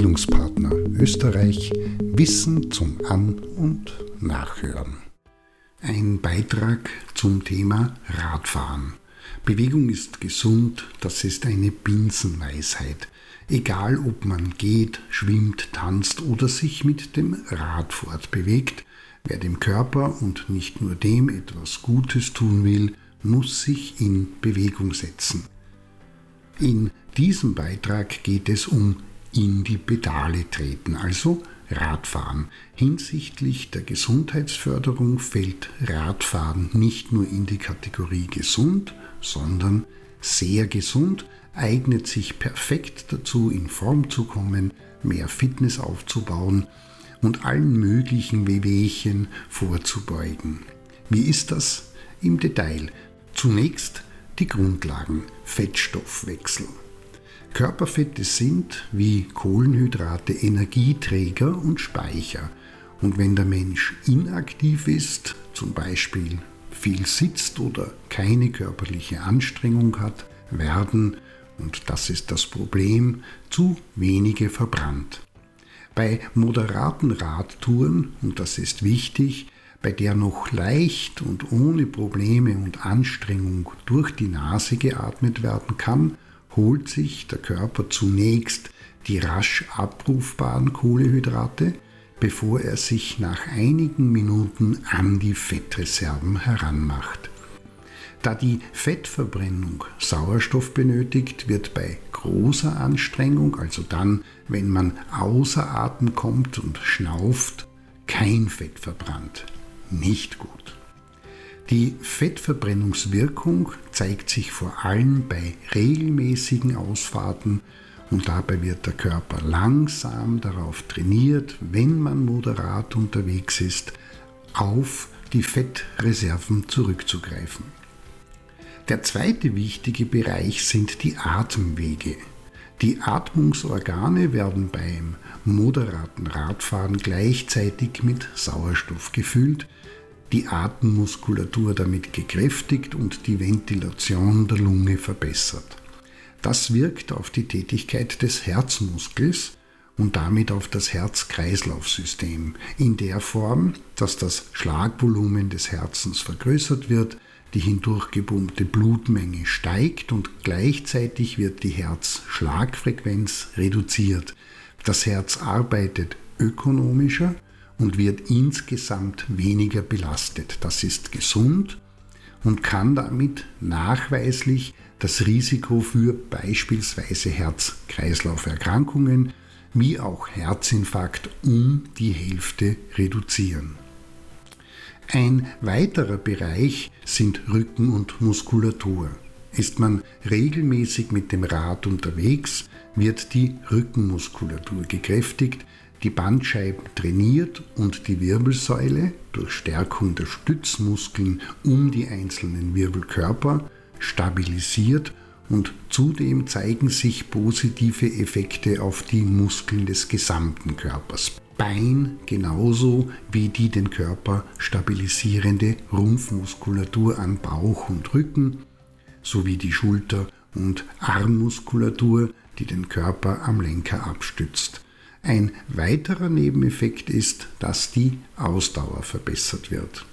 Bildungspartner Österreich Wissen zum An- und Nachhören. Ein Beitrag zum Thema Radfahren. Bewegung ist gesund, das ist eine Binsenweisheit. Egal ob man geht, schwimmt, tanzt oder sich mit dem Rad fortbewegt, wer dem Körper und nicht nur dem etwas Gutes tun will, muss sich in Bewegung setzen. In diesem Beitrag geht es um in die Pedale treten, also Radfahren. Hinsichtlich der Gesundheitsförderung fällt Radfahren nicht nur in die Kategorie gesund, sondern sehr gesund, eignet sich perfekt dazu, in Form zu kommen, mehr Fitness aufzubauen und allen möglichen Wehwehchen vorzubeugen. Wie ist das im Detail? Zunächst die Grundlagen Fettstoffwechsel. Körperfette sind wie Kohlenhydrate Energieträger und Speicher. Und wenn der Mensch inaktiv ist, zum Beispiel viel sitzt oder keine körperliche Anstrengung hat, werden, und das ist das Problem, zu wenige verbrannt. Bei moderaten Radtouren, und das ist wichtig, bei der noch leicht und ohne Probleme und Anstrengung durch die Nase geatmet werden kann, holt sich der Körper zunächst die rasch abrufbaren Kohlehydrate, bevor er sich nach einigen Minuten an die Fettreserven heranmacht. Da die Fettverbrennung Sauerstoff benötigt, wird bei großer Anstrengung, also dann, wenn man außer Atem kommt und schnauft, kein Fett verbrannt. Nicht gut. Die Fettverbrennungswirkung zeigt sich vor allem bei regelmäßigen Ausfahrten und dabei wird der Körper langsam darauf trainiert, wenn man moderat unterwegs ist, auf die Fettreserven zurückzugreifen. Der zweite wichtige Bereich sind die Atemwege. Die Atmungsorgane werden beim moderaten Radfahren gleichzeitig mit Sauerstoff gefüllt, die Atemmuskulatur damit gekräftigt und die Ventilation der Lunge verbessert. Das wirkt auf die Tätigkeit des Herzmuskels und damit auf das Herz-Kreislauf-System in der Form, dass das Schlagvolumen des Herzens vergrößert wird, die hindurch gepumpte Blutmenge steigt und gleichzeitig wird die Herzschlagfrequenz reduziert. Das Herz arbeitet ökonomischer und wird insgesamt weniger belastet. Das ist gesund und kann damit nachweislich das Risiko für beispielsweise Herz-Kreislauf-Erkrankungen wie auch Herzinfarkt um die Hälfte reduzieren. Ein weiterer Bereich sind Rücken und Muskulatur. Ist man regelmäßig mit dem Rad unterwegs, wird die Rückenmuskulatur gekräftigt, die Bandscheiben trainiert und die Wirbelsäule durch Stärkung der Stützmuskeln um die einzelnen Wirbelkörper stabilisiert und zudem zeigen sich positive Effekte auf die Muskeln des gesamten Körpers. Bein genauso wie die den Körper stabilisierende Rumpfmuskulatur an Bauch und Rücken sowie die Schulter- und Armmuskulatur, die den Körper am Lenker abstützt. Ein weiterer Nebeneffekt ist, dass die Ausdauer verbessert wird.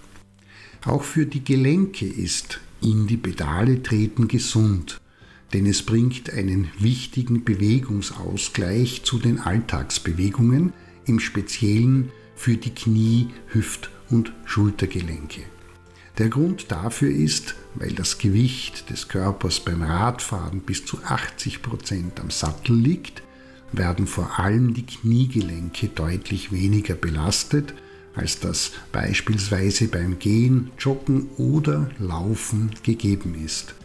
Auch für die Gelenke ist in die Pedale treten gesund, denn es bringt einen wichtigen Bewegungsausgleich zu den Alltagsbewegungen, im Speziellen für die Knie-, Hüft- und Schultergelenke. Der Grund dafür ist, weil das Gewicht des Körpers beim Radfahren bis zu 80 Prozent am Sattel liegt, werden vor allem die Kniegelenke deutlich weniger belastet, als das beispielsweise beim Gehen, Joggen oder Laufen gegeben ist.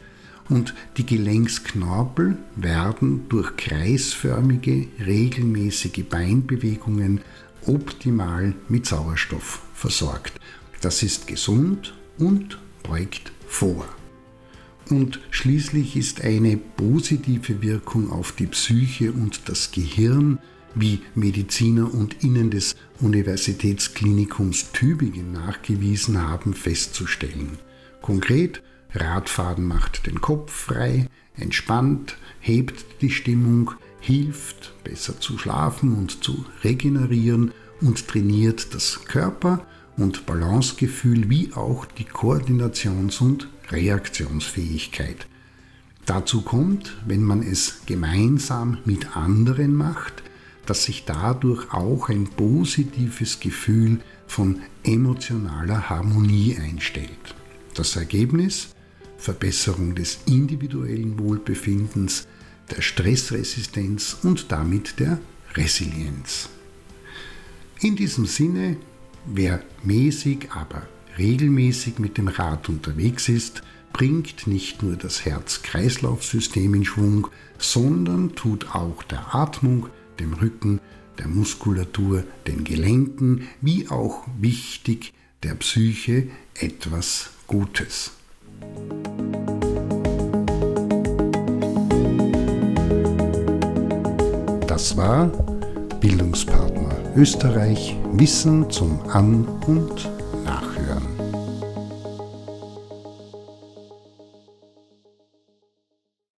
Und die Gelenksknorpel werden durch kreisförmige, regelmäßige Beinbewegungen optimal mit Sauerstoff versorgt. Das ist gesund und beugt vor. Und schließlich ist eine positive Wirkung auf die Psyche und das Gehirn, wie Mediziner und Innen des Universitätsklinikums Tübingen nachgewiesen haben, festzustellen. Konkret, Radfahren macht den Kopf frei, entspannt, hebt die Stimmung, hilft besser zu schlafen und zu regenerieren und trainiert das Körper- und Balancegefühl wie auch die Koordinations- und Reaktionsfähigkeit. Dazu kommt, wenn man es gemeinsam mit anderen macht, dass sich dadurch auch ein positives Gefühl von emotionaler Harmonie einstellt. Das Ergebnis? Verbesserung des individuellen Wohlbefindens, der Stressresistenz und damit der Resilienz. In diesem Sinne, wer mäßig, aber regelmäßig mit dem Rad unterwegs ist, bringt nicht nur das Herz-Kreislauf-System in Schwung, sondern tut auch der Atmung, dem Rücken, der Muskulatur, den Gelenken, wie auch wichtig der Psyche etwas Gutes. Das war Bildungspartner Österreich Wissen zum An- und.